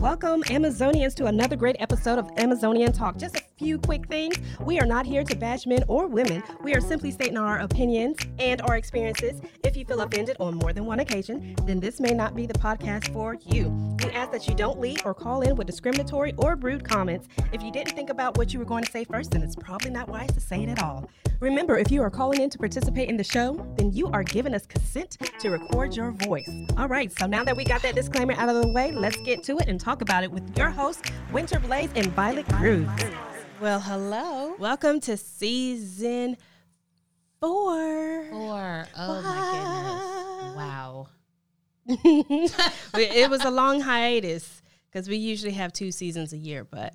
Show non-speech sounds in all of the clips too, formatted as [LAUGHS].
Welcome, Amazonians, to another great episode of Amazonian Talk. Just a few quick things. We are not here to bash men or women. We are simply stating our opinions and our experiences. If you feel offended on more than one occasion, then this may not be the podcast for you. We ask that you don't leave or call in with discriminatory or rude comments. If you didn't think about what you were going to say first, then it's probably not wise to say it at all. Remember, if you are calling in to participate in the show, then you are giving us consent to record your voice. All right, so now that we got that disclaimer out of the way, let's get to it and talk about it with your hosts, Winter Blaze and Violet Cruz. Well, hello. Welcome to season four. Four. Oh my goodness. Wow. [LAUGHS] it was a long hiatus because we usually have two seasons a year, but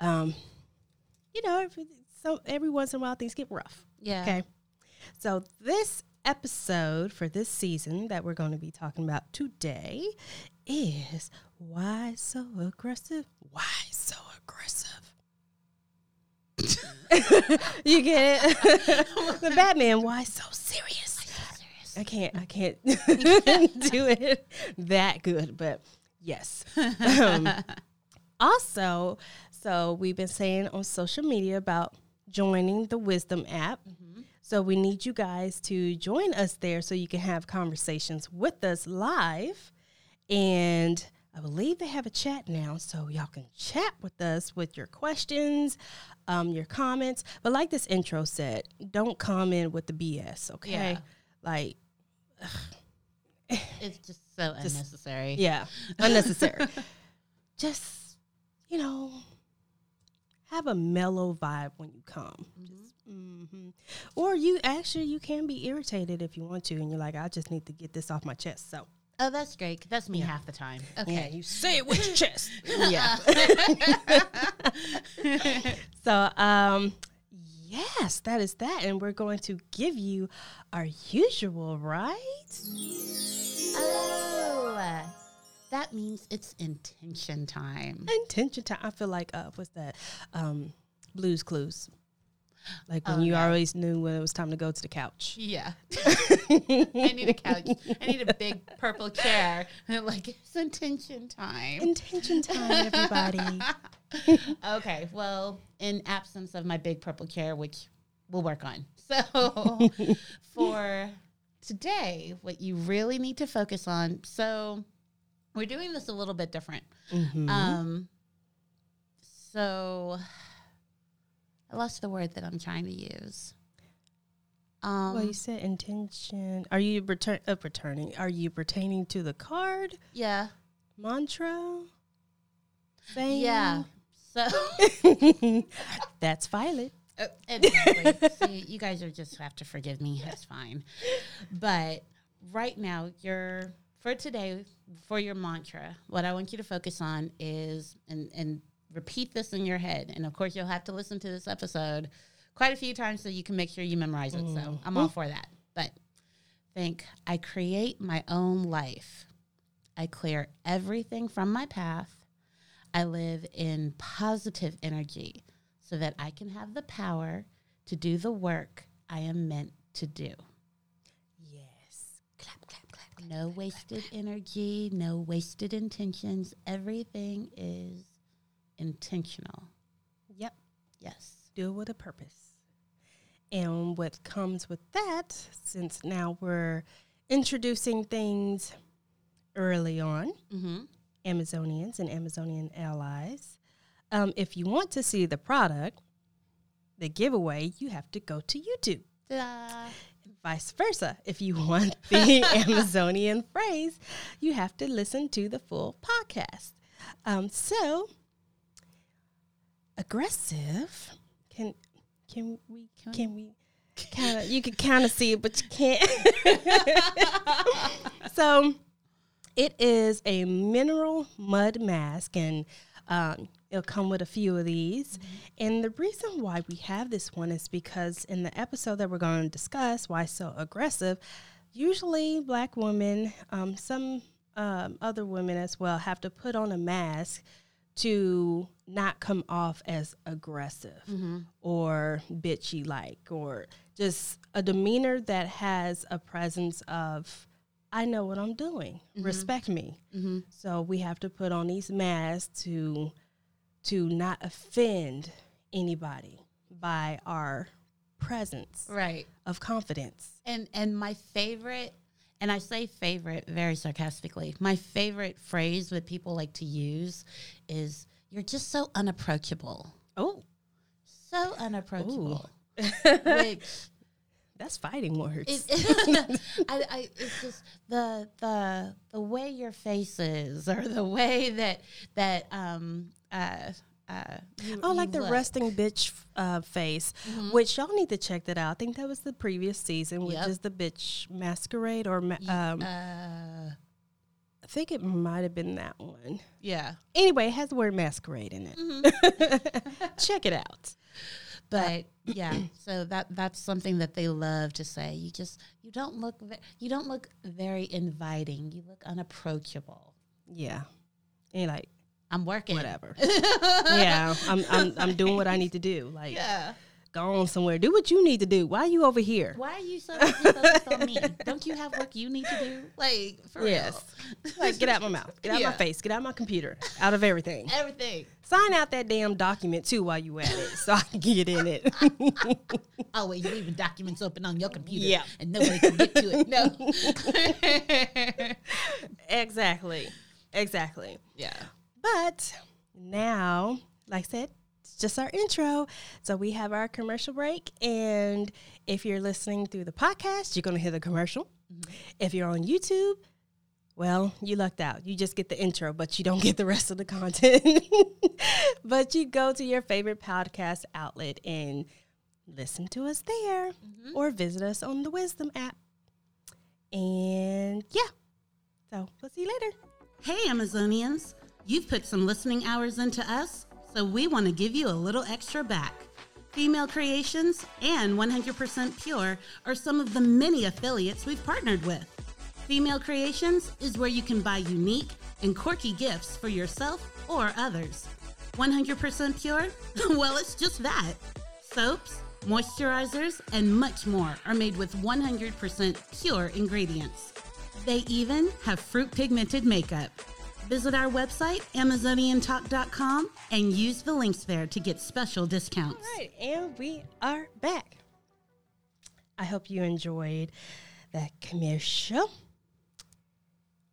um, you know, every, so every once in a while things get rough. Yeah. Okay. So this episode for this season that we're going to be talking about today is why so aggressive? Why so aggressive? [LAUGHS] you get it? [LAUGHS] the Batman, why so serious? I can't I can't [LAUGHS] do it that good, but yes. Um, also, so we've been saying on social media about joining the Wisdom app. Mm-hmm. So we need you guys to join us there so you can have conversations with us live. And I believe they have a chat now, so y'all can chat with us with your questions, um, your comments. But like this intro said, don't come in with the BS, okay? Yeah. Like, it's just so [SIGHS] just, unnecessary. Yeah, unnecessary. [LAUGHS] just, you know, have a mellow vibe when you come. Mm-hmm. Just, mm-hmm. Or you actually you can be irritated if you want to, and you're like, I just need to get this off my chest. So Oh, that's great. That's me yeah. half the time. Okay. Yeah, you say it with your chest. [LAUGHS] yeah. [LAUGHS] so, um, yes, that is that. And we're going to give you our usual, right? Oh, that means it's intention time. Intention time. I feel like, uh, what's that? Um, Blues Clues. Like when oh, you always knew when it was time to go to the couch. Yeah. [LAUGHS] I need a couch. I need a big purple chair. [LAUGHS] like it's intention time. Intention time, everybody. [LAUGHS] okay. Well, in absence of my big purple chair, which we'll work on. So for today, what you really need to focus on. So we're doing this a little bit different. Mm-hmm. Um so I lost the word that I'm trying to use. Um, well, you said intention. Are you return uh, returning? Are you pertaining to the card? Yeah. Mantra. Thing? Yeah. So [LAUGHS] that's Violet. Uh, exactly. See, you guys are just have to forgive me. That's fine. But right now, you're for today for your mantra. What I want you to focus on is and and repeat this in your head. And of course, you'll have to listen to this episode quite a few times so you can make sure you memorize it. Mm. So I'm all for that. But think I create my own life. I clear everything from my path. I live in positive energy so that I can have the power to do the work I am meant to do. Yes. Clap, clap, clap. clap no clap, wasted clap. energy, no wasted intentions. Everything is intentional. Yep. Yes. Do it with a purpose. And what comes with that, since now we're introducing things early on, mm-hmm. Amazonians and Amazonian allies, um, if you want to see the product, the giveaway, you have to go to YouTube. Ta-da. Vice versa. If you want the [LAUGHS] Amazonian phrase, you have to listen to the full podcast. Um, so, aggressive. Can can we can we [LAUGHS] kind of you can kind of see it but you can't. [LAUGHS] So it is a mineral mud mask and um, it'll come with a few of these. Mm-hmm. and the reason why we have this one is because in the episode that we're going to discuss why so aggressive usually black women um, some um, other women as well have to put on a mask to not come off as aggressive mm-hmm. or bitchy like or just a demeanor that has a presence of I know what I'm doing. Respect me. Mm-hmm. So we have to put on these masks to to not offend anybody by our presence Right. of confidence. And and my favorite, and I say favorite very sarcastically. My favorite phrase that people like to use is "You're just so unapproachable." Oh, So unapproachable. Which [LAUGHS] that's fighting words. it, [LAUGHS] I, I, it's just the the the way your face is, or the way that that um uh uh. You, Oh, you like the look. resting bitch uh, face, which y'all need to check that out. I think that was the previous season, which Yep. is the bitch masquerade, or ma- um, Uh, think it might have been that one. yeah. Anyway, it has the word masquerade in it. Mm-hmm. [LAUGHS] check it out. but yeah so that that's something that they love to say you just you don't look you don't look very inviting you look unapproachable Yeah, and you're like i'm working whatever. [LAUGHS] yeah, I'm, I'm I'm doing what I need to do. Like, yeah go on somewhere, do what you need to do. Why are you over here? why are you so focused on me don't you have work you need to do like for Yes, like get out of my mouth, get out Yeah. my face, get out of my computer, out of everything. everything Sign out that damn document too while you at it, so I can get in it. [LAUGHS] Oh, always leaving documents open on your computer Yeah. and nobody can get to it [LAUGHS] no [LAUGHS] exactly, exactly. yeah But now, like I said, just our intro. So we have our commercial break. And if you're listening through the podcast, you're going to hear the commercial. Mm-hmm. If you're on YouTube, well, you lucked out. You just get the intro, but you don't get the rest of the content. [LAUGHS] but you go to your favorite podcast outlet and listen to us there mm-hmm. or visit us on the Wisdom app. And yeah. So we'll see you later. Hey, Amazonians! You've put some listening hours into us, so we want to give you a little extra back. Female Creations and 100% Pure are some of the many affiliates we've partnered with. Female Creations is where you can buy unique and quirky gifts for yourself or others. 100% Pure? [LAUGHS] well, it's just that. Soaps, moisturizers, and much more are made with 100% pure ingredients. They even have fruit pigmented makeup. Visit our website, AmazonianTalk.com, and use the links there to get special discounts. All right, and we are back. I hope you enjoyed that commercial.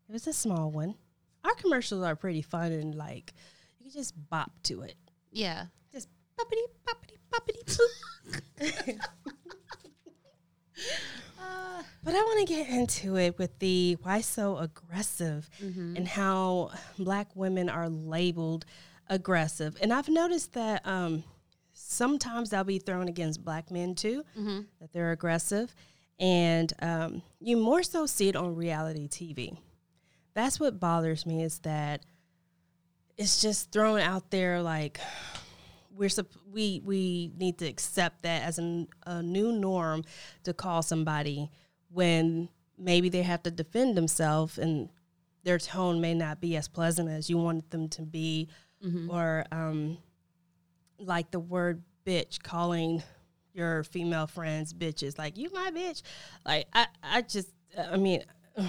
It was a small one. Our commercials are pretty fun and like you can just bop to it. Yeah. Just boppity boppity boppity boop. [LAUGHS] but I want to get into it with the why so aggressive and how black women are labeled aggressive. And I've noticed that um, sometimes that'll be thrown against black men too, that they're aggressive. And um, you more so see it on reality TV. That's what bothers me is that it's just thrown out there like we're we we need to accept that as an, a new norm to call somebody when maybe they have to defend themselves and their tone may not be as pleasant as you wanted them to be or um, like the word bitch calling your female friends bitches. Like you my bitch. Like i i just i mean [SIGHS]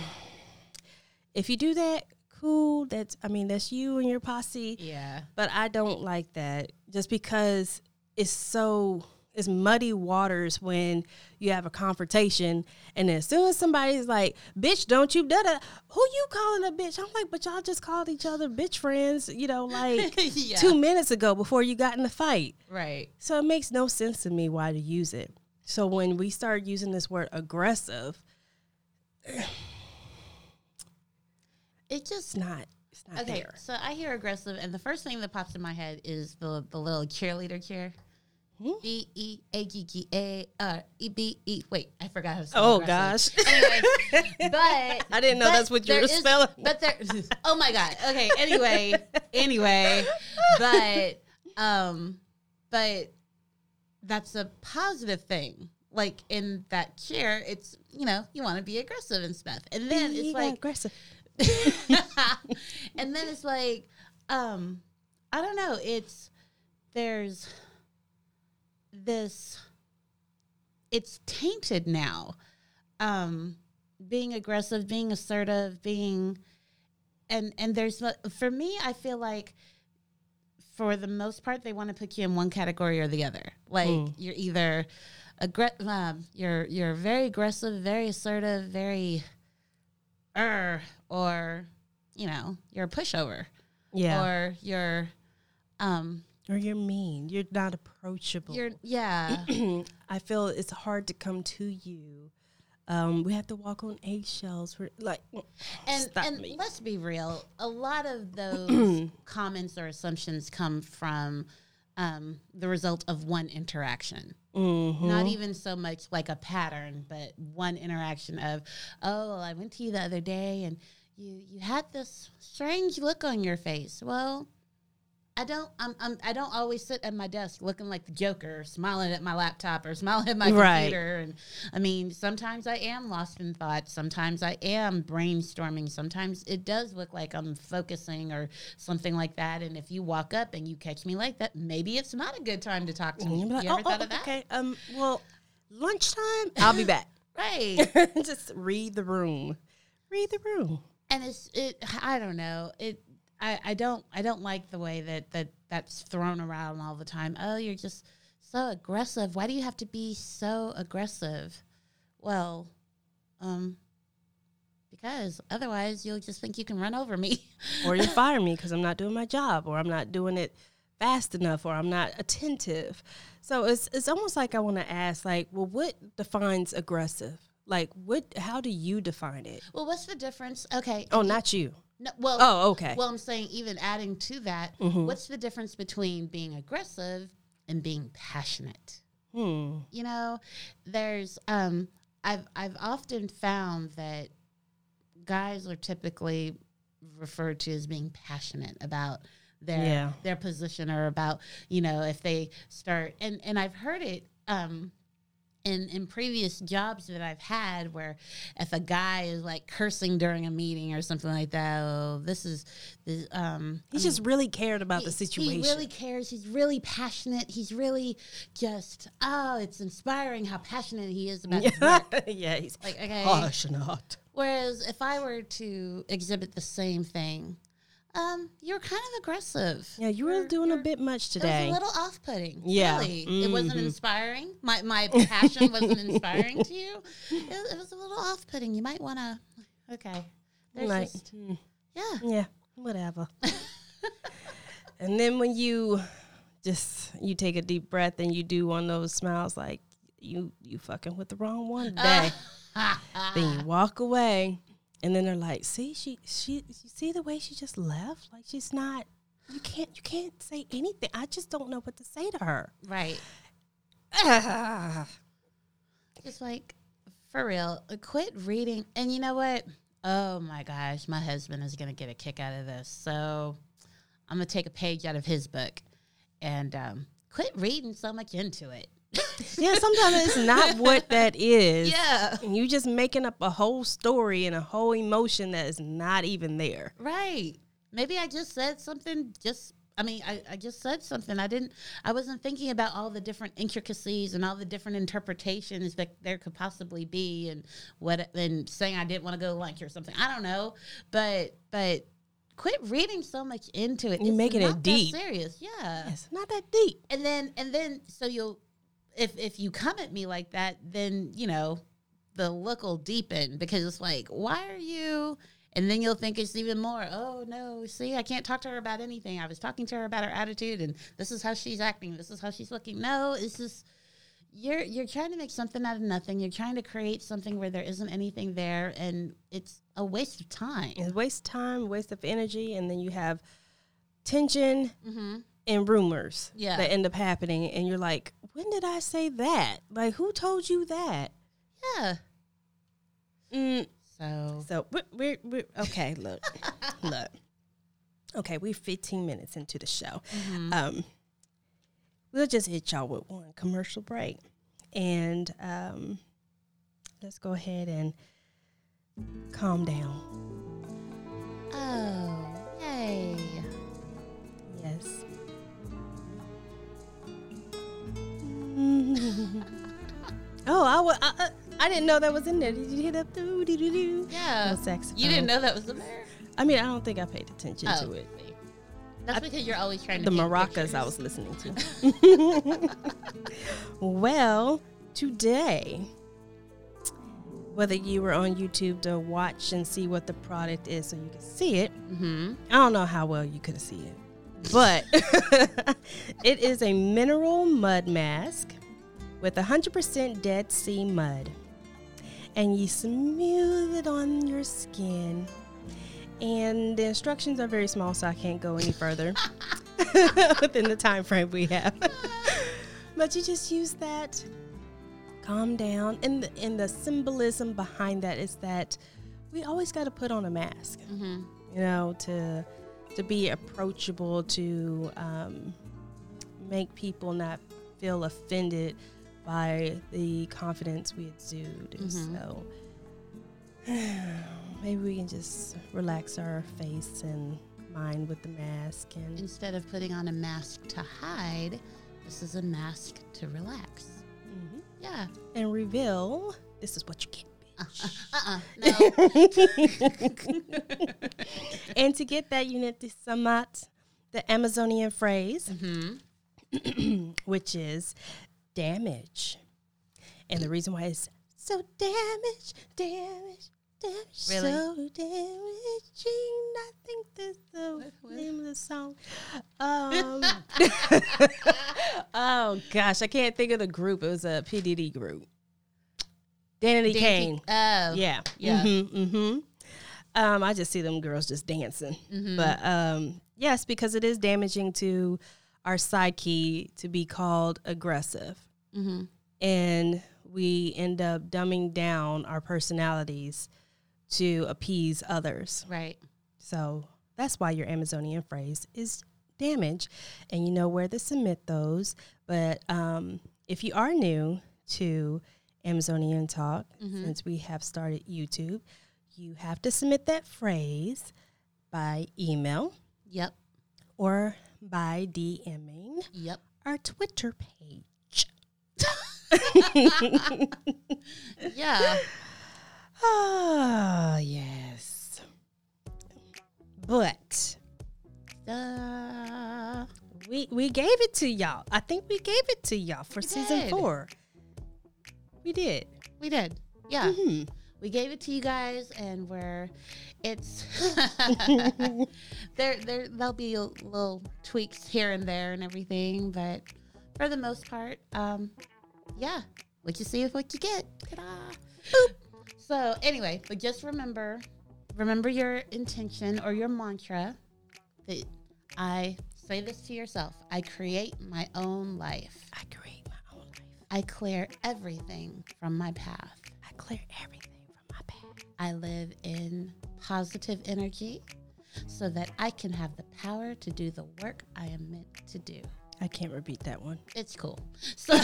if you do that cool that's i mean that's you and your posse Yeah. but I don't like that just because it's so it's muddy waters when you have a confrontation and as soon as somebody's like, bitch, don't you da da who you calling a bitch? I'm like, but y'all just called each other bitch friends, you know, like [LAUGHS] Yeah. two minutes ago before you got in the fight. Right. So it makes no sense to me why to use it. So when we start using this word aggressive, It just not it's not Okay, there. so I hear aggressive, and the first thing that pops in my head is the the little cheerleader cheer. Hmm? B E A G G A R E B E. Wait, I forgot how to spell it. Oh aggressive. gosh. Anyway, [LAUGHS] but I didn't know but that's what you there were is- spelling. But there, oh my god. Okay. Anyway, anyway, but um, but that's a positive thing. Like in that cheer, it's you know you want to be aggressive and stuff, and then it's Yeah, like aggressive. [LAUGHS] and then it's like, um, I don't know. It's there's this. It's tainted now. Um, being aggressive, being assertive, being and and there's for me, I feel like for the most part, they want to put you in one category or the other. Like Mm. you're either aggr- um, you're you're very aggressive, very assertive, very er, or you know you're a pushover, Yeah. or you're um Or, you're mean. You're not approachable. you're yeah [CLEARS THROAT] I feel it's hard to come to you. Um, we have to walk on eggshells. We're like, and stop and me. let's be real a lot of [CLEARS THROAT] those comments or assumptions come from um, the result of one interaction Mhm. not even so much like a pattern but one interaction of oh i went to you the other day and you you had this strange look on your face well I don't. I'm, I'm. I don't always sit at my desk looking like the Joker, smiling at my laptop or smiling at my Right. computer. And I mean, sometimes I am lost in thought. Sometimes I am brainstorming. Sometimes it does look like I'm focusing or something like that. And if you walk up and you catch me like that, maybe it's not a good time to talk to me. like, you ever oh, thought oh, of that? okay. Um, well, lunchtime, I'll be back. [LAUGHS] Right. [LAUGHS] Just read the room. Read the room. and it's it i don't know it I, I don't I don't like the way that, that that's thrown around all the time. Oh, you're just so aggressive. Why do you have to be so aggressive? Well, um, because otherwise you'll just think you can run over me. [LAUGHS] Or you fire me because I'm not doing my job, or I'm not doing it fast enough, or I'm not attentive. So it's it's almost like I want to ask, like, well, what defines aggressive? Like, what? How do you define it? well, what's the difference? Okay. Oh, not you. No, well, Oh, okay. Well, I'm saying even adding to that, Mhm. what's the difference between being aggressive and being passionate? Hmm. you know there's um i've i've often found that guys are typically referred to as being passionate about their Yeah. their position or about you know if they start and and i've heard it um in in previous jobs that I've had where if a guy is like cursing during a meeting or something like that, oh, this is this um He just really cared about the situation. He really cares. He's really passionate. He's really just oh, it's inspiring how passionate he is about [LAUGHS] work. yeah, he's Like okay. passionate. Whereas if I were to exhibit the same thing, um, you were kind of aggressive. Yeah, you were You're- doing a you're- bit much It was today. a little off-putting. Yeah. really. It wasn't Mhm. inspiring. My my passion wasn't [LAUGHS] inspiring to you. It, it was a little off-putting. You might want to. Okay. There's like, just hmm, yeah. yeah, whatever. [LAUGHS] and then when you just you take a deep breath and you do one of those smiles, like you you fucking with the wrong one [LAUGHS] today. then you walk away, and then they're like, "See, she she you see the way she just left? Like she's not." You can't you can't say anything. I just don't know what to say to her. right. Ah. [SIGHS] It's like, for real, quit reading. And you know what? Oh my gosh, my husband is going to get a kick out of this. So I'm going to take a page out of his book and um, quit reading so much into it. [LAUGHS] Yeah, sometimes it's not [LAUGHS] what that is. Yeah. And you just making up a whole story and a whole emotion that is not even there. Right. Maybe I just said something just. I mean, I, I just said something. I didn't. I wasn't thinking about all the different intricacies and all the different interpretations that there could possibly be, and what and saying I didn't want to go to lunch or something. I don't know, but but quit reading so much into it. You're It's making it deep. serious, yeah. It's not that deep. And then and then so you'll if if you come at me like that, then you know the look will deepen because it's like, why are you? And then you'll think it's even more. Oh no! See, I can't talk to her about anything. I was talking to her about her attitude, and this is how she's acting. This is how she's looking. No, it's just you're you're trying to make something out of nothing. You're trying to create something where there isn't anything there, and it's a waste of time. It's waste time, waste of energy, and then you have tension Mm-hmm. and rumors Yeah. that end up happening. And you're like, when did I say that? Like, who told you that? Yeah. Mm, So so we're, we're, we're okay. Look, [LAUGHS] look. Okay, we're 15 minutes into the show. mhm. Um, we'll just hit y'all with one commercial break, and um, let's go ahead and calm down. oh I I, I, I didn't know that was in there. Did you hear that? Doo, doo, doo, doo? Yeah. Saxophone. You didn't know that was in there? I mean, I don't think I paid attention Oh, to it. That's because you're always trying to The maracas pictures. I was listening to. [LAUGHS] [LAUGHS] well, today, whether you were on YouTube to watch and see what the product is so you can see it, Mhm. I don't know how well you could see it, but [LAUGHS] it is a mineral mud mask with 100% Dead Sea mud. And you smooth it on your skin. And the instructions are very small, so I can't go any further [LAUGHS] within the time frame we have. [LAUGHS] but you just use that, calm down. And the, and the symbolism behind that is that we always got to put on a mask Mhm. you know, to to be approachable, to um, make people not feel offended by the confidence we exude. Mhm. so [SIGHS] maybe we can just relax our face and mind with the mask and Instead of putting on a mask to hide, this is a mask to relax. Mhm. Yeah. and reveal this is what you get. [LAUGHS] Uh-uh. No. [LAUGHS] and to get that, you need to sum up the Amazonian phrase. hmm [CLEARS THROAT] which is damage. And the reason why it's so damage, damage, damage, Really? so damaging. I think that's the name of the song. Um, [LAUGHS] oh gosh, I can't think of the group. It was a P. Diddy group. Danity Kane. Oh. Yeah. Yeah. Mm-hmm, mm-hmm. Um, I just see them girls just dancing. Mhm. But um, yes, because it is damaging to our psyche to be called aggressive. Hmm And we end up dumbing down our personalities to appease others. Right. So that's why your Amazonian phrase is damage. And you know where to submit those. But um, if you are new to Amazonian Talk, Mhm. since we have started YouTube, you have to submit that phrase by email Yep. or by DMing Yep. our Twitter page. Yeah. [LAUGHS] Ah, yes. But Uh, we we gave it to y'all. I think we gave it to y'all for We season did. four. We did. we did. Yeah. Mhm. We gave it to you guys, and we're it's [LAUGHS] there. There there'll be a little tweaks here and there and everything, but for the most part, um, yeah, what you see is what you get. So anyway, but just remember, remember your intention or your mantra. That I say this to yourself: I create my own life. I create my own life. I clear everything from my path. I clear everything from my path. I live in positive energy so that I can have the power to do the work I am meant to do. I can't repeat that one. It's cool. So, [LAUGHS]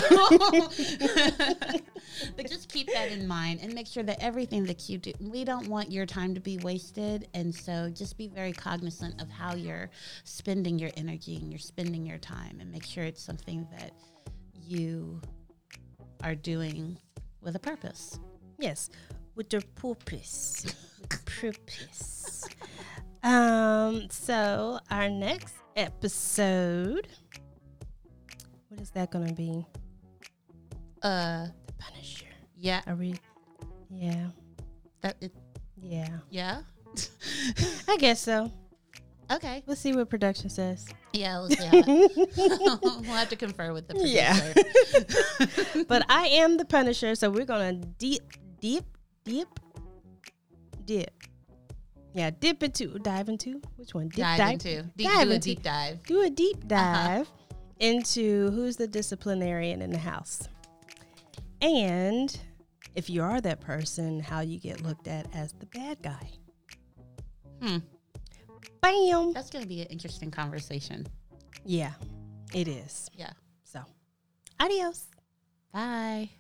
but just keep that in mind and make sure that everything that you do, we don't want your time to be wasted. And so just be very cognizant of how you're spending your energy and you're spending your time and make sure it's something that you are doing with a purpose. Yes, with the purpose. purpose. Um, so our next episode, what is that gonna be? Uh, The Punisher. yeah, Are we? Yeah, that it, yeah. yeah. I guess so. Okay. Let's see what production says. Yeah, we'll see [LAUGHS] [LAUGHS] we'll have to confer with the producer. Yeah. [LAUGHS] but I am the Punisher, so we're gonna deep, deep, dip, dip. Yeah, dip into, dive into which one? Dip, dive, into deep, dive do a deep dive. do a deep Uh-huh. dive into who's the disciplinarian in the house. And if you are that person, how you get looked at as the bad guy. Hmm. Bam. That's going to be an interesting conversation. Yeah, it is. Yeah. So, adios. Bye.